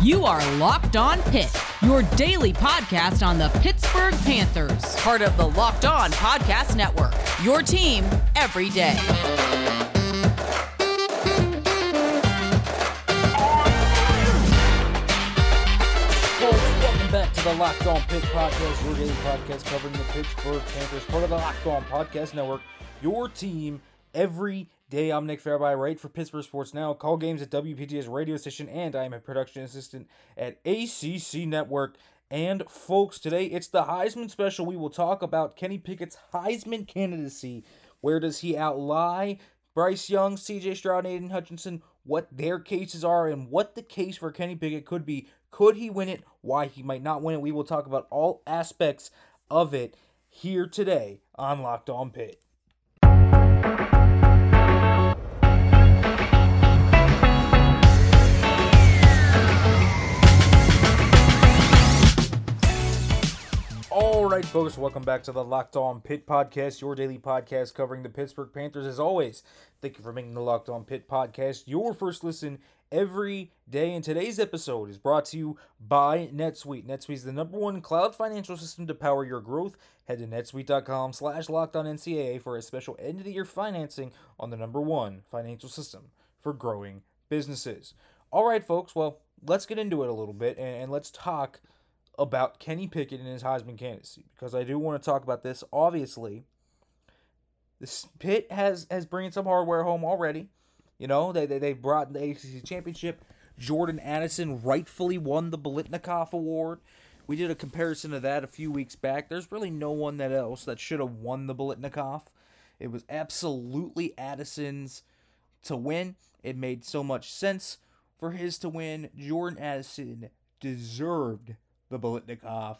You are Locked On Pitt, your daily podcast on the Pittsburgh Panthers, part of the Locked On Podcast Network. Your team every day. Welcome back to the Locked On Pitt Podcast, your daily podcast covering the Pittsburgh Panthers, part of the Locked On Podcast Network. Your team every day. I'm Nick Fairby, right for Pittsburgh Sports Now. Call games at WPTS radio station, and I am a production assistant at ACC Network. And folks, today it's the Heisman special. We will talk about Kenny Pickett's Heisman candidacy. Where does he outlie Bryce Young, CJ Stroud, Aidan Hutchinson? What their cases are and what the case for Kenny Pickett could be. Could he win it? Why he might not win it? We will talk about all aspects of it here today on Locked On Pitt. All right, folks, welcome back to the Locked On Pitt podcast, your daily podcast covering the Pittsburgh Panthers. As always, thank you for making the Locked On Pitt podcast your first listen every day. And today's episode is brought to you by NetSuite. NetSuite is the number one cloud financial system to power your growth. Head to netsuite.com slash NCAA for a special end of the year financing on the number one financial system for growing businesses. All right, folks, well, let's get into it a little bit and, and let's talk about Kenny Pickett and his Heisman candidacy because I do want to talk about this. Obviously, this Pitt has has bringing some hardware home already. You know, they they, they brought the ACC championship. Jordan Addison rightfully won the Biletnikoff Award. We did a comparison of that a few weeks back. There's really no one that else that should have won the Biletnikoff. It was absolutely Addison's to win. It made so much sense for his to win. Jordan Addison deserved the Biletnikoff.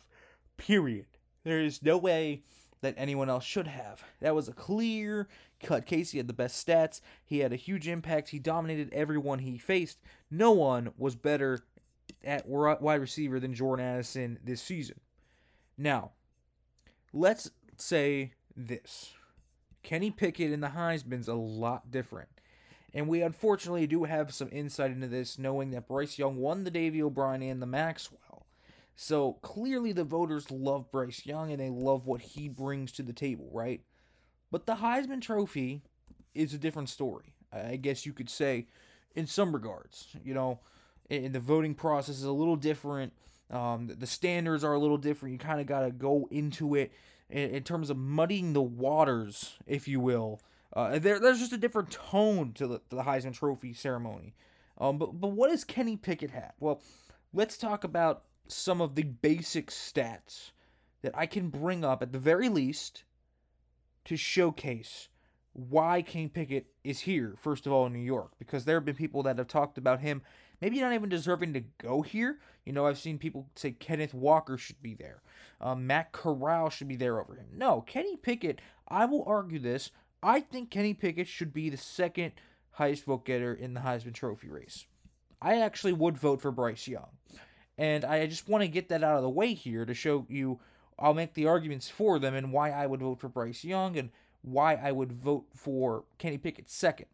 Period. There is no way that anyone else should have. That was a clear cut case. He had the best stats. He had a huge impact. He dominated everyone he faced. No one was better at wide receiver than Jordan Addison this season. Now, let's say this. Kenny Pickett in the Heisman's a lot different. And we unfortunately do have some insight into this, knowing that Bryce Young won the Davy O'Brien and the Maxwell. So clearly the voters love Bryce Young and they love what he brings to the table, right? But the Heisman Trophy is a different story. I guess you could say in some regards. You know, and the voting process is a little different. Um, the standards are a little different. You kind of got to go into it in, in, terms of muddying the waters, if you will. Uh, there, there's just a different tone to the, to the Heisman Trophy ceremony. Um, but but what does Kenny Pickett have? Well, let's talk about some of the basic stats that I can bring up at the very least to showcase why Kenny Pickett is here, first of all, in New York. Because there have been people that have talked about him, maybe not even deserving to go here. You know, I've seen people say Kenneth Walker should be there, um, Matt Corral should be there over him. No, Kenny Pickett, I will argue this. I think Kenny Pickett should be the second highest vote getter in the Heisman Trophy race. I actually would vote for Bryce Young. And I just want to get that out of the way here to show you I'll make the arguments for them and why I would vote for Bryce Young and why I would vote for Kenny Pickett second.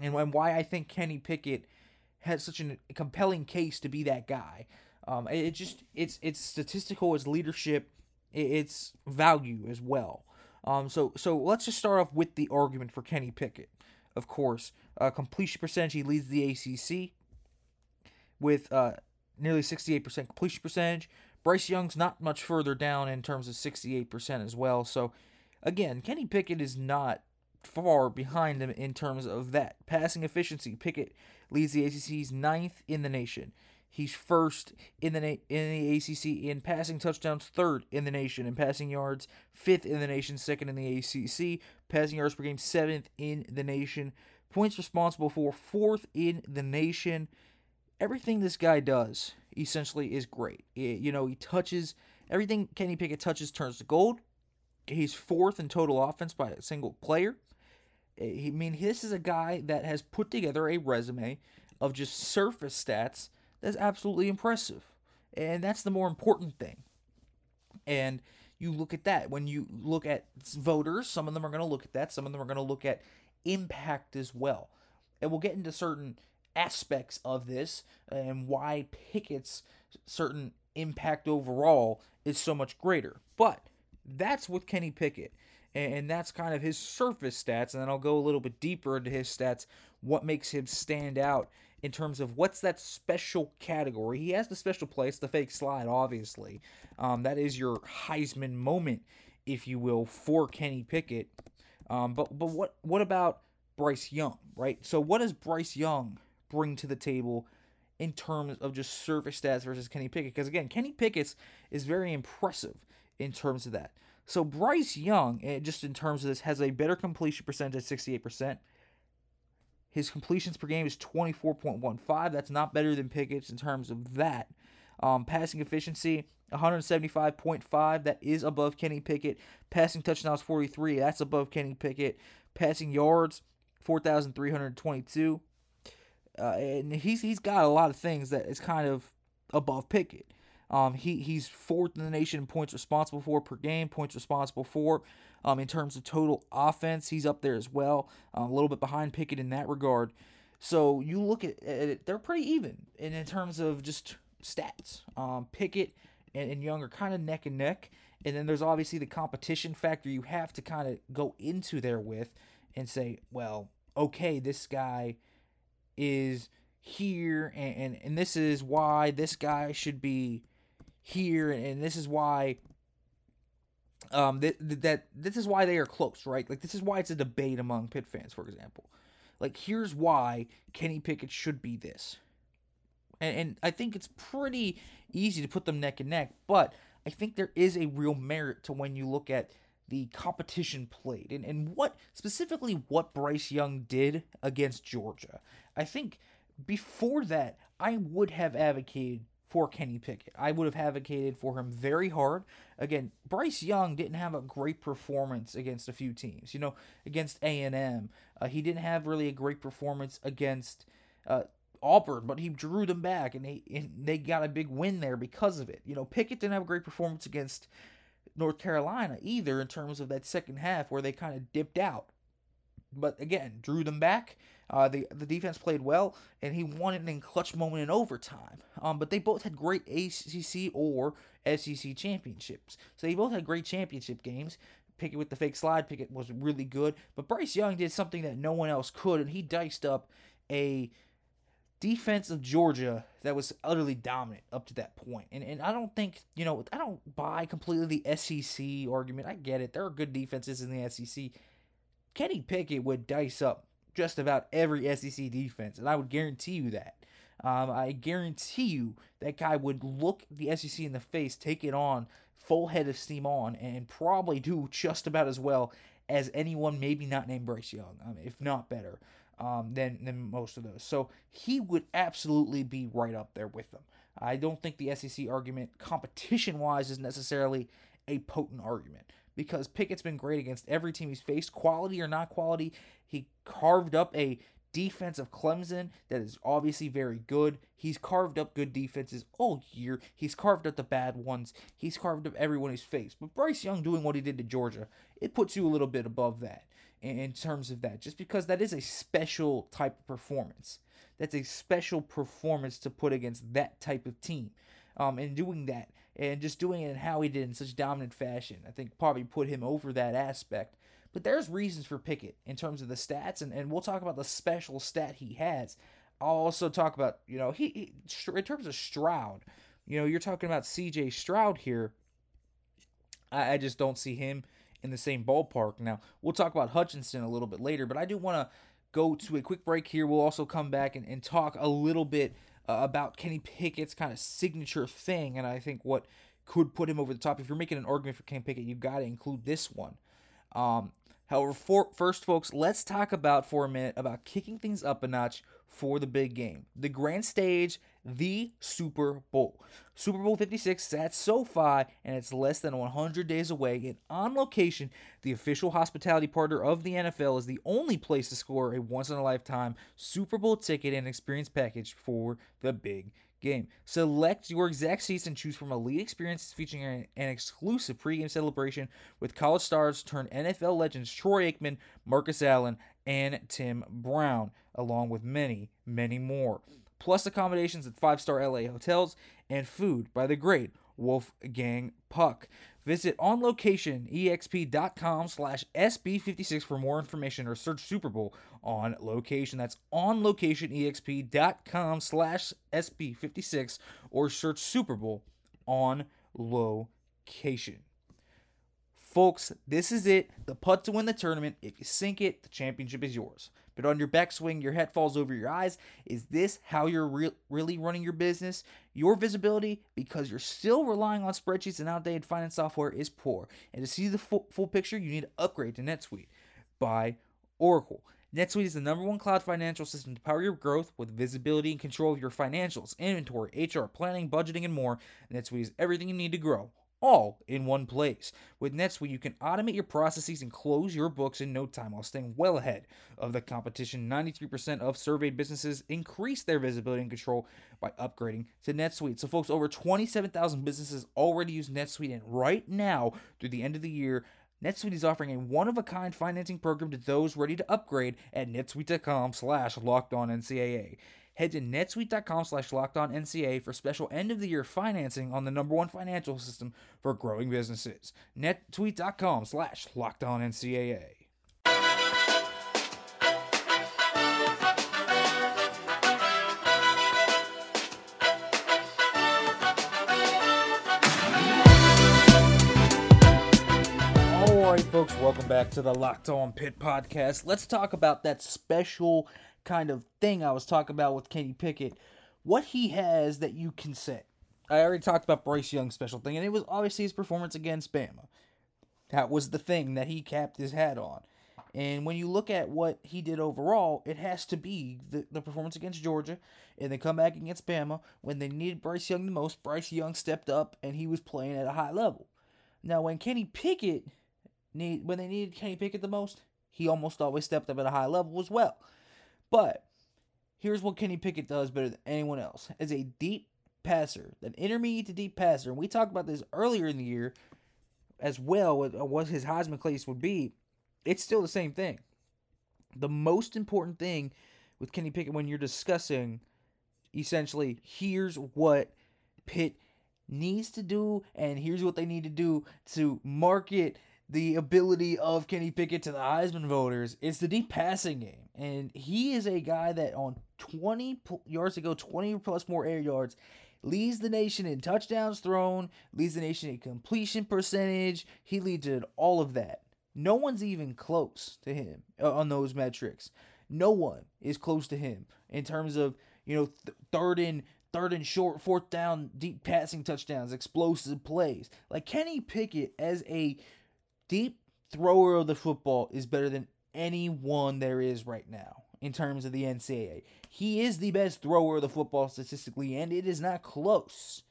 And why I think Kenny Pickett has such a compelling case to be that guy. Um, it just it's it's statistical, it's leadership, it's value as well. Um, so so let's just start off with the argument for Kenny Pickett. Of course, uh, completion percentage he leads the ACC with uh, nearly 68% completion percentage. Bryce Young's not much further down in terms of 68% as well. So, again, Kenny Pickett is not far behind him in terms of that. Passing efficiency, Pickett leads the ACC's ninth in the nation. He's first in the na- in the ACC in passing touchdowns, third in the nation in passing yards, fifth in the nation, second in the ACC. Passing yards per game, seventh in the nation. Points responsible for fourth in the nation everything this guy does essentially is great. It, you know, he touches everything Kenny Pickett touches turns to gold. He's fourth in total offense by a single player. Eh, I mean, this is a guy that has put together a resume of just surface stats that's absolutely impressive. And that's the more important thing. And you look at that. When you look at voters, some of them are going to look at that. Some of them are going to look at impact as well. And we'll get into certain aspects of this and why Pickett's certain impact overall is so much greater. But that's with Kenny Pickett. And that's kind of his surface stats. And then I'll go a little bit deeper into his stats, what makes him stand out in terms of what's that special category. He has the special place, the fake slide, obviously. Um, that is your Heisman moment, if you will, for Kenny Pickett. Um, but but what what about Bryce Young, right? So what does Bryce Young bring to the table in terms of just surface stats versus Kenny Pickett? Because again, Kenny Pickett's is very impressive in terms of that. So Bryce Young, eh, just in terms of this, has a better completion percentage at 68%. His completions per game is 24.15. That's not better than Pickett's in terms of that. Um, passing efficiency, 175.5. That is above Kenny Pickett. Passing touchdowns, 43. That's above Kenny Pickett. Passing yards, 4,322. Uh, and he's he's got a lot of things that is kind of above Pickett. Um, he he's fourth in the nation in points responsible for per game, points responsible for. Um, in terms of total offense, he's up there as well, uh, a little bit behind Pickett in that regard. So you look at, at it, they're pretty even in, in terms of just stats. Um, Pickett and, and Young are kind of neck and neck, and then there's obviously the competition factor you have to kind of go into there with and say, well, okay, this guy is here, and, and, and this is why this guy should be here, and this is why um that that this is why they are close, right? Like this is why it's a debate among Pitt fans, for example. Like here's why Kenny Pickett should be this. And, and I think it's pretty easy to put them neck and neck, but I think there is a real merit to when you look at the competition played and, and what specifically what Bryce Young did against Georgia. I think before that, I would have advocated for Kenny Pickett. I would have advocated for him very hard. Again, Bryce Young didn't have a great performance against a few teams. You know, against A and M, uh, he didn't have really a great performance against uh, Auburn, but he drew them back, and they and they got a big win there because of it. You know, Pickett didn't have a great performance against North Carolina either in terms of that second half where they kind of dipped out. But again, drew them back uh, the the defense played well, and he won it in clutch moment in overtime. Um, but they both had great ACC or SEC championships, so they both had great championship games. Pickett with the fake slide, Pickett was really good, but Bryce Young did something that no one else could, and he diced up a defense of Georgia that was utterly dominant up to that point. And and I don't think, you know, I don't buy completely the SEC argument. I get it. There are good defenses in the SEC. Kenny Pickett would dice up just about every SEC defense, and I would guarantee you that. Um, I guarantee you that guy would look the SEC in the face, take it on full head of steam on, and probably do just about as well as anyone, maybe not named Bryce Young, um, if not better, um, than than most of those. So he would absolutely be right up there with them. I don't think the SEC argument, competition wise, is necessarily a potent argument because Pickett's been great against every team he's faced, quality or not quality. He carved up a defense of Clemson that is obviously very good. He's carved up good defenses all year. He's carved up the bad ones. He's carved up everyone he's faced. But Bryce Young doing what he did to Georgia, it puts you a little bit above that in terms of that, just because that is a special type of performance. That's a special performance to put against that type of team. Um, and doing that, and just doing it how he did in such dominant fashion, I think probably put him over that aspect. But there's reasons for Pickett in terms of the stats, and, and we'll talk about the special stat he has. I'll also talk about, you know, he, he in terms of Stroud, you know, you're talking about CJ Stroud here. I, I just don't see him in the same ballpark. Now, we'll talk about Hutchinson a little bit later, but I do want to go to a quick break here. We'll also come back and, and talk a little bit uh, about Kenny Pickett's kind of signature thing, and I think what could put him over the top. If you're making an argument for Kenny Pickett, you've got to include this one. Um, however, for, first, folks, let's talk about for a minute about kicking things up a notch for the big game, the grand stage, the Super Bowl. Super Bowl 56 is at SoFi, and it's less than 100 days away. And on location, the official hospitality partner of the NFL is the only place to score a once in a lifetime Super Bowl ticket and experience package for the big game. Select your exact seats and choose from elite experiences featuring an, an exclusive pregame celebration with college stars turned NFL legends Troy Aikman, Marcus Allen, and Tim Brown, along with many, many more. Plus accommodations at five star LA hotels and food by the great Wolfgang Puck. Visit onlocationexp.com slash SB56 for more information or search Super Bowl on location. That's onlocationexp.com slash SB56 or search Super Bowl on location. Folks, this is it. The putt to win the tournament. If you sink it, the championship is yours. But on your backswing, your head falls over your eyes. Is this how you're re- really running your business? Your visibility, because you're still relying on spreadsheets and outdated finance software, is poor. And to see the full, full picture, you need to upgrade to NetSuite by Oracle. NetSuite is the number one cloud financial system to power your growth with visibility and control of your financials, inventory, HR, planning, budgeting, and more. NetSuite is everything you need to grow all in one place. With NetSuite, you can automate your processes and close your books in no time while staying well ahead of the competition. 93% of surveyed businesses increase their visibility and control by upgrading to NetSuite. So, folks, over 27,000 businesses already use NetSuite, and right now, through the end of the year, NetSuite is offering a one-of-a-kind financing program to those ready to upgrade at netsuite.com slash locked on NCAA. Head to netsuite.com slash NCAA for special end of the year financing on the number one financial system for growing businesses. netsuite.com slash NCAA. All right, folks, welcome back to the Locked On Pitt podcast. Let's talk about that special kind of thing I was talking about with Kenny Pickett, what he has that you can say. I already talked about Bryce Young's special thing, and it was obviously his performance against Bama. That was the thing that he capped his hat on. And when you look at what he did overall, it has to be the, the performance against Georgia and the comeback against Bama. When they needed Bryce Young the most, Bryce Young stepped up and he was playing at a high level. Now, when Kenny Pickett need when they needed Kenny Pickett the most, he almost always stepped up at a high level as well. But here's what Kenny Pickett does better than anyone else as a deep passer, an intermediate to deep passer. And we talked about this earlier in the year as well, uh, what his Heisman case would be. It's still the same thing. The most important thing with Kenny Pickett when you're discussing essentially here's what Pitt needs to do and here's what they need to do to market the ability of Kenny Pickett to the Heisman voters is the deep passing game. And he is a guy that on 20 yards to go, 20 plus more air yards, leads the nation in touchdowns thrown, leads the nation in completion percentage. He leads in all of that. No one's even close to him uh, on those metrics. No one is close to him in terms of, you know, th- third and third and short, fourth down, deep passing touchdowns, explosive plays. Like Kenny Pickett as a deep thrower of the football is better than anyone there is right now in terms of the NCAA. He is the best thrower of the football statistically, and it is not close.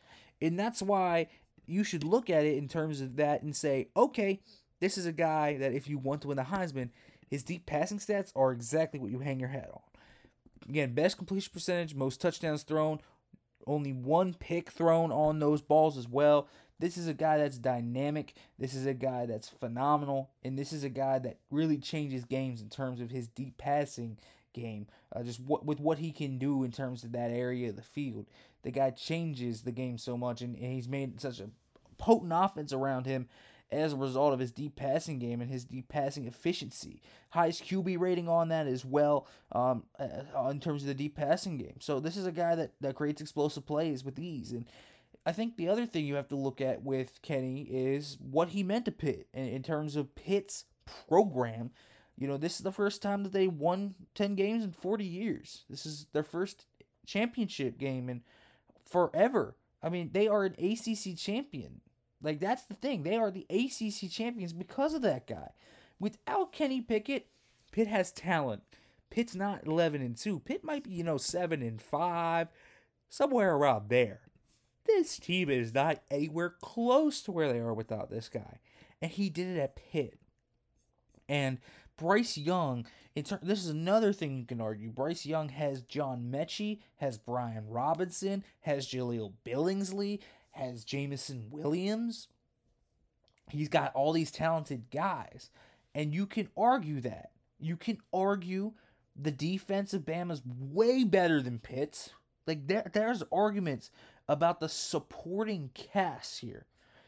And that's why you should look at it in terms of that and say, okay, this is a guy that if you want to win the Heisman, his deep passing stats are exactly what you hang your hat on. Again, best completion percentage, most touchdowns thrown, only one pick thrown on those balls as well. This is a guy that's dynamic. This is a guy that's phenomenal. And this is a guy that really changes games in terms of his deep passing game. Uh, just what, with what he can do in terms of that area of the field. The guy changes the game so much, and, and he's made such a potent offense around him as a result of his deep passing game and his deep passing efficiency. Highest QB rating on that as well um, uh, in terms of the deep passing game. So this is a guy that, that creates explosive plays with ease. And I think the other thing you have to look at with Kenny is what he meant to Pitt in, in terms of Pitt's program. You know, this is the first time that they won 10 games in 40 years. This is their first championship game in forever. I mean, they are an ACC champion. Like, that's the thing. They are the ACC champions because of that guy. Without Kenny Pickett, Pitt has talent. Pitt's not 11 and 2. Pitt might be, you know, 7 and 5, somewhere around there this team is not anywhere close to where they are without this guy. And he did it at Pitt. And Bryce Young, ter- this is another thing you can argue. Bryce Young has John Metchie, has Brian Robinson, has Jahleel Billingsley, has Jameson Williams. He's got all these talented guys. And you can argue that. You can argue the defense of Bama's way better than Pitt's. Like there, there's arguments about the supporting cast here.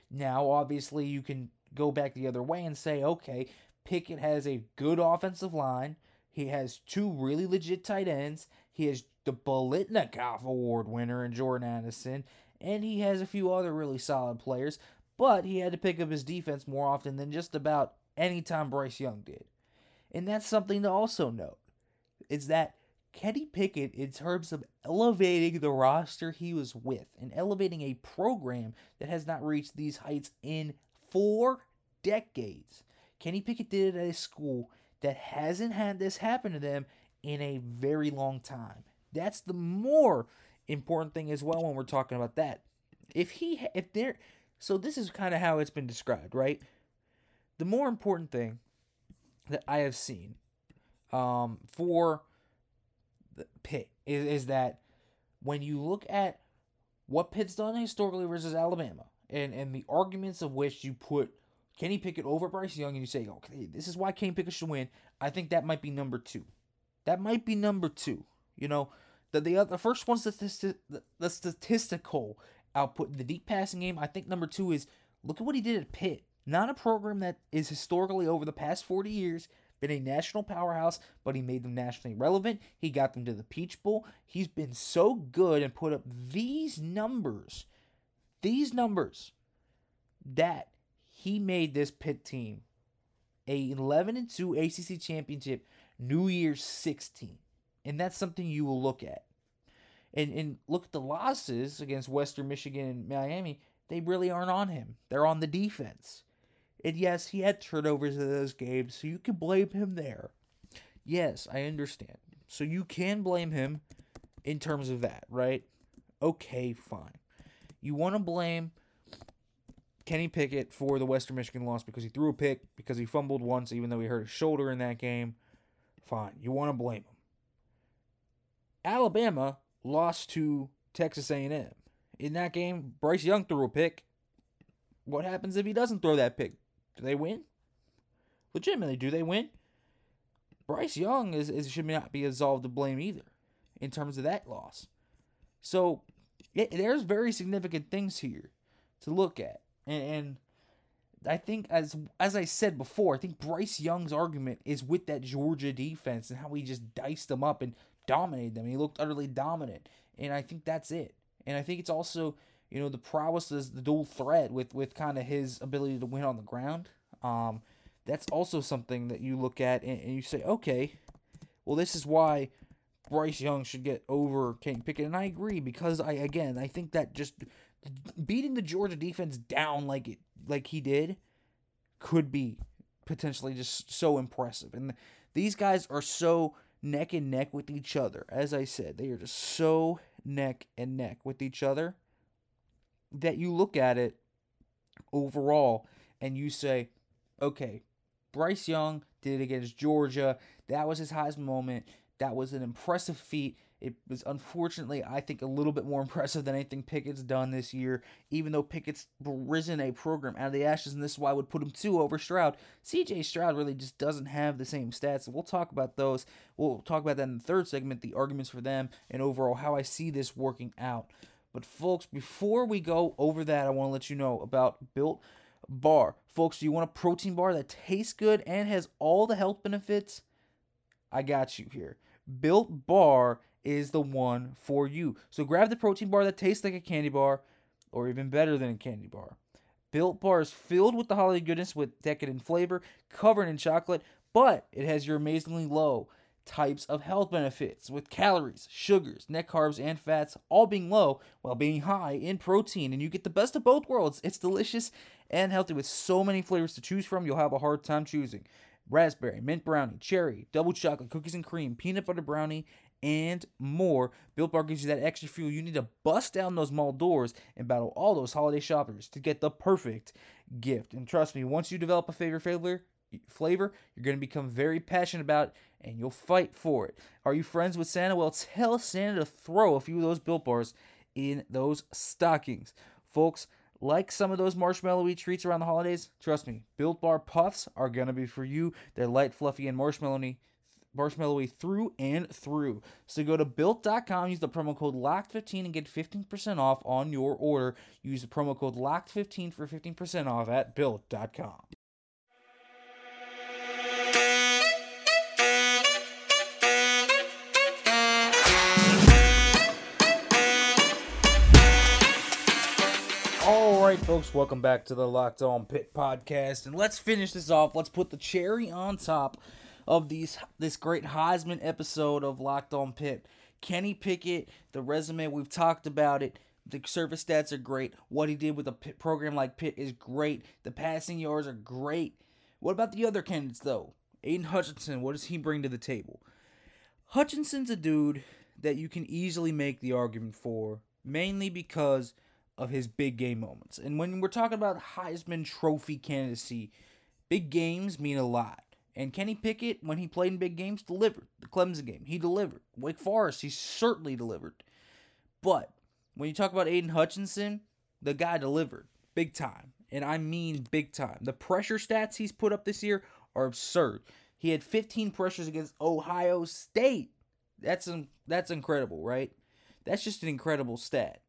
Now, obviously, you can go back the other way and say, okay, Pickett has a good offensive line. He has two really legit tight ends. He has the Biletnikoff Award winner in Jordan Addison, and he has a few other really solid players. But he had to pick up his defense more often than just about any time Bryce Young did. And that's something to also note is that Kenny Pickett, in terms of elevating the roster he was with and elevating a program that has not reached these heights in four decades, Kenny Pickett did it at a school that hasn't had this happen to them in a very long time. That's the more important thing as well when we're talking about that. If he, if there, so this is kind of how it's been described, right? The more important thing that I have seen um, for Pitt is, is that when you look at what Pitt's done historically versus Alabama and, and the arguments of which you put Kenny Pickett over Bryce Young and you say, okay, this is why Kenny Pickett should win, I think that might be number two. That might be number two. You know, the the, the first one's the, the, the statistical output the deep passing game. I think number two is look at what he did at Pitt. Not a program that is historically over the past 40 years been a national powerhouse, but he made them nationally relevant. He got them to the Peach Bowl. He's been so good and put up these numbers, these numbers, that he made this Pitt team a 11 and 2 ACC championship New Year's 16. And that's something you will look at. And and look at the losses against Western Michigan and Miami, they really aren't on him. They're on the defense. And yes, he had turnovers in those games, so you can blame him there. Yes, I understand. So you can blame him in terms of that, right? Okay, fine. You want to blame Kenny Pickett for the Western Michigan loss because he threw a pick, because he fumbled once, even though he hurt his shoulder in that game. Fine. You want to blame him. Alabama lost to Texas A&M. In that game, Bryce Young threw a pick. What happens if he doesn't throw that pick? Do they win? Legitimately, do they win? Bryce Young is, is should not be absolved of blame either in terms of that loss. So it, there's very significant things here to look at, and, and I think as as I said before, I think Bryce Young's argument is with that Georgia defense and how he just diced them up and dominated them. He looked utterly dominant, and I think that's it. And I think it's also you know the prowess is the dual threat with with kind of his ability to win on the ground. Um, that's also something that you look at and, and, you say, okay, well this is why Bryce Young should get over Kenny Pickett, and I agree because I again I think that just beating the Georgia defense down like it like he did could be potentially just so impressive, and these guys are so neck and neck with each other. As I said, they are just so neck and neck with each other that you look at it overall and you say, okay, Bryce Young did it against Georgia. That was his highest moment. That was an impressive feat. It was unfortunately, I think, a little bit more impressive than anything Pickett's done this year, even though Pickett's risen a program out of the ashes, and this is why I would put him two over Stroud. CJ Stroud really just doesn't have the same stats. We'll talk about those. We'll talk about that in the third segment, the arguments for them, and overall how I see this working out. But folks, before we go over that, I want to let you know about Built Bar. Folks, do you want a protein bar that tastes good and has all the health benefits? I got you here. Built Bar is the one for you. So grab the protein bar that tastes like a candy bar or even better than a candy bar. Built Bar is filled with the holiday goodness with decadent flavor, covered in chocolate, but it has your amazingly low types of health benefits with calories, sugars, net carbs, and fats all being low while being high in protein. And you get the best of both worlds. It's delicious and healthy with so many flavors to choose from, you'll have a hard time choosing. Raspberry, mint brownie, cherry, double chocolate, cookies and cream, peanut butter brownie, and more. Built Bar gives you that extra fuel you need to bust down those mall doors and battle all those holiday shoppers to get the perfect gift. And trust me, once you develop a favorite flavor, flavor, you're going to become very passionate about and you'll fight for it. Are you friends with Santa? Well, tell Santa to throw a few of those built bars in those stockings. Folks, like some of those marshmallowy treats around the holidays, trust me, Built Bar Puffs are gonna be for you. They're light, fluffy, and marshmallowy, marshmallowy through and through. So go to built.com, use the promo code LOCKED15 and get 15% off on your order. Use the promo code LOCKED15 for 15% off at built.com. right, folks, welcome back to the Locked On Pitt podcast, and let's finish this off. Let's put the cherry on top of these this great Heisman episode of Locked On Pitt. Kenny Pickett, the resume we've talked about it. The service stats are great. What he did with a Pitt program like Pitt is great. The passing yards are great. What about the other candidates though? Aidan Hutchinson, what does he bring to the table? Hutchinson's a dude that you can easily make the argument for, mainly because of his big game moments. And when we're talking about Heisman Trophy candidacy, big games mean a lot. And Kenny Pickett, when he played in big games, delivered. The Clemson game, he delivered. Wake Forest, he certainly delivered. But when you talk about Aidan Hutchinson, the guy delivered big time. And I mean big time. The pressure stats he's put up this year are absurd. He had 15 pressures against Ohio State. That's that's incredible, right? That's just an incredible stat.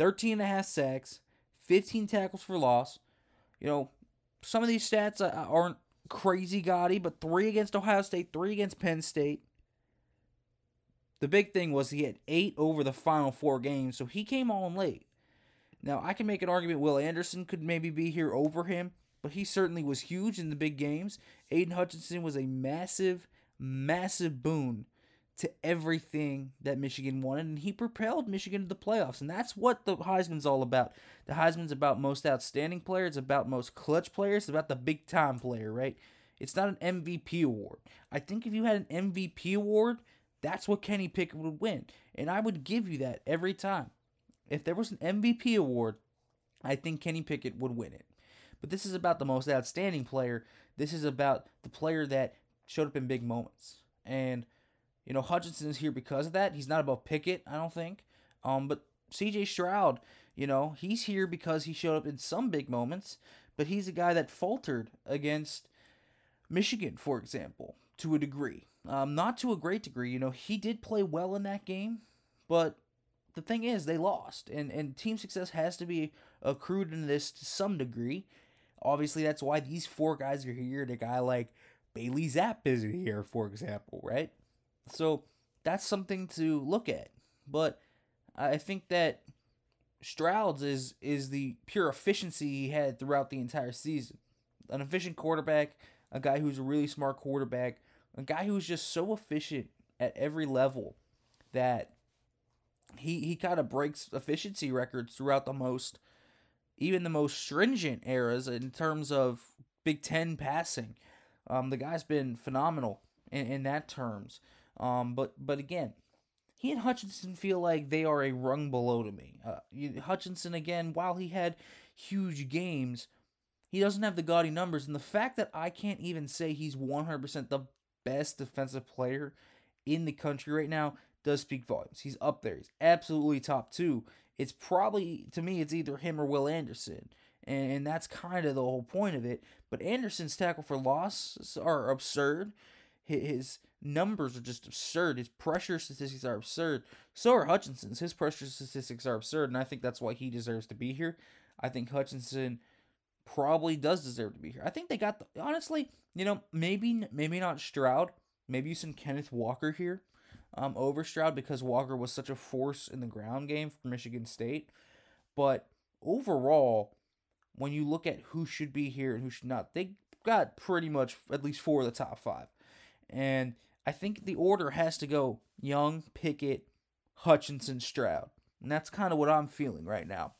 13 and a half sacks, 15 tackles for loss. You know, some of these stats uh, uh, aren't crazy gaudy, but three against Ohio State, three against Penn State. The big thing was he had eight over the final four games, so he came on late. Now, I can make an argument Will Anderson could maybe be here over him, but he certainly was huge in the big games. Aidan Hutchinson was a massive, massive boon to everything that Michigan wanted, and he propelled Michigan to the playoffs. And that's what the Heisman's all about. The Heisman's about most outstanding player, it's about most clutch players, about the big time player, right? It's not an MVP award. I think if you had an MVP award, that's what Kenny Pickett would win. And I would give you that every time. If there was an MVP award, I think Kenny Pickett would win it. But this is about the most outstanding player. This is about the player that showed up in big moments. And you know, Hutchinson is here because of that. He's not above Pickett, I don't think. Um, but CJ Stroud, you know, he's here because he showed up in some big moments, but he's a guy that faltered against Michigan, for example, to a degree. Um, not to a great degree. You know, he did play well in that game, but the thing is, they lost, and and team success has to be accrued in this to some degree. Obviously, that's why these four guys are here. The guy like Bailey Zappe is here, for example, right? So that's something to look at. But I think that Stroud's is is the pure efficiency he had throughout the entire season. An efficient quarterback, a guy who's a really smart quarterback, a guy who's just so efficient at every level that he he kind of breaks efficiency records throughout the most even the most stringent eras in terms of Big Ten passing. Um, the guy's been phenomenal in, in that terms. Um, but but again, he and Hutchinson feel like they are a rung below to me. Uh, Hutchinson again, while he had huge games, he doesn't have the gaudy numbers, and the fact that I can't even say he's 100% the best defensive player in the country right now does speak volumes. He's up there. He's absolutely top two. It's probably to me, it's either him or Will Anderson. And that's kind of the whole point of it. But Anderson's tackle for losses are absurd. His numbers are just absurd. His pressure statistics are absurd. So are Hutchinson's. His pressure statistics are absurd, and I think that's why he deserves to be here. I think Hutchinson probably does deserve to be here. I think they got the, honestly, you know, maybe maybe not Stroud. Maybe you send Kenneth Walker here um, over Stroud because Walker was such a force in the ground game for Michigan State. But overall, when you look at who should be here and who should not, they got pretty much at least four of the top five. And I think the order has to go Young, Pickett, Hutchinson, Stroud. And that's kind of what I'm feeling right now.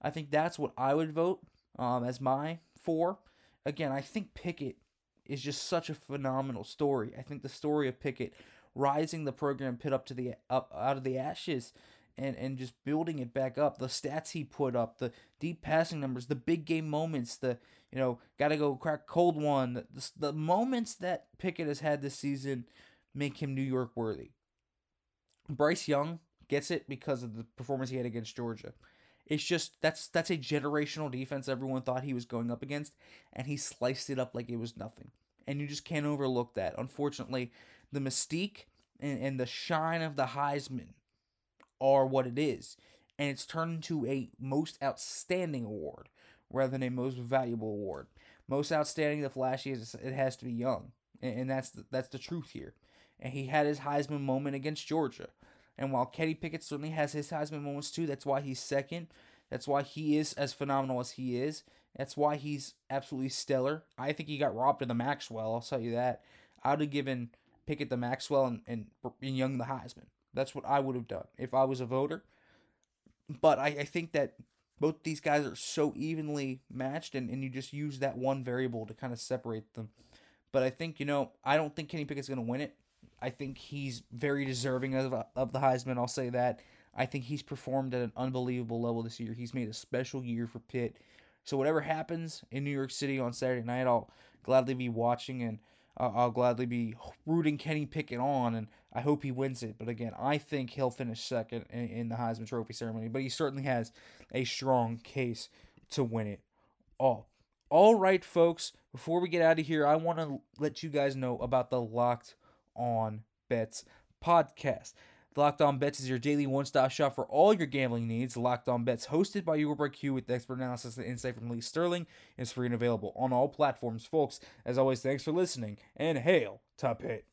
I think that's what I would vote um, as my four. Again, I think Pickett is just such a phenomenal story. I think the story of Pickett rising the program Pitt up to the up out of the ashes and and just building it back up. The stats he put up, the deep passing numbers, the big game moments, the you know got to go crack cold one. The, the moments that Pickett has had this season make him New York worthy. Bryce Young gets it because of the performance he had against Georgia. It's just that's that's a generational defense everyone thought he was going up against, and he sliced it up like it was nothing. And you just can't overlook that. Unfortunately, the mystique and, and the shine of the Heisman are what it is. And it's turned into a most outstanding award rather than a most valuable award. Most outstanding, the flashiest, it has to be Young. And, that's the, that's the truth here. And he had his Heisman moment against Georgia. And while Kenny Pickett certainly has his Heisman moments too, that's why he's second. That's why he is as phenomenal as he is. That's why he's absolutely stellar. I think he got robbed of the Maxwell. I'll tell you that. I would have given Pickett the Maxwell and, and, and Young the Heisman. That's what I would have done if I was a voter. But I, I think that both these guys are so evenly matched, and, and you just use that one variable to kind of separate them. But I think, you know, I don't think Kenny Pickett's going to win it. I think he's very deserving of, of the Heisman. I'll say that. I think he's performed at an unbelievable level this year. He's made a special year for Pitt. So whatever happens in New York City on Saturday night, I'll gladly be watching and uh, I'll gladly be rooting Kenny Pickett on, and I hope he wins it. But again, I think he'll finish second in, in the Heisman Trophy ceremony. But he certainly has a strong case to win it all. All right, folks. Before we get out of here, I want to let you guys know about the Locked On Bets podcast. Locked On Bets is your daily one stop shop for all your gambling needs. Locked On Bets, hosted by Uber Q with expert analysis and insight from Lee Sterling, is free and available on all platforms. Folks, as always, thanks for listening and hail to Pitt.